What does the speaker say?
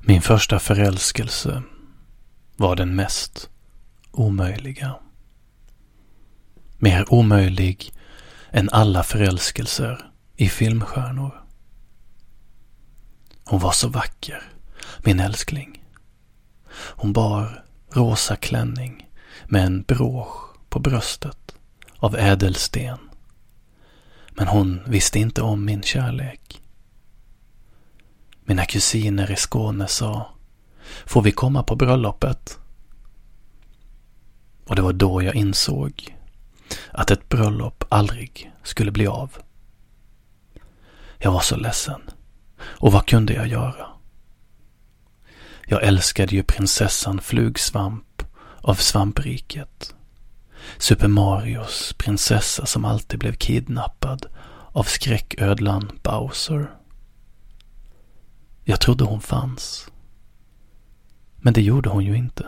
Min första förälskelse var den mest omöjliga. Mer omöjlig än alla förälskelser i filmstjärnor. Hon var så vacker, min älskling. Hon bar rosa klänning med en brosch på bröstet av ädelsten. Men hon visste inte om min kärlek. Mina kusiner i Skåne sa, får vi komma på bröllopet? Och det var då jag insåg att ett bröllop aldrig skulle bli av. Jag var så ledsen. Och vad kunde jag göra? Jag älskade ju prinsessan Flugsvamp av svampriket. Super Marios prinsessa som alltid blev kidnappad av skräcködlan Bowser. Jag trodde hon fanns. Men det gjorde hon ju inte.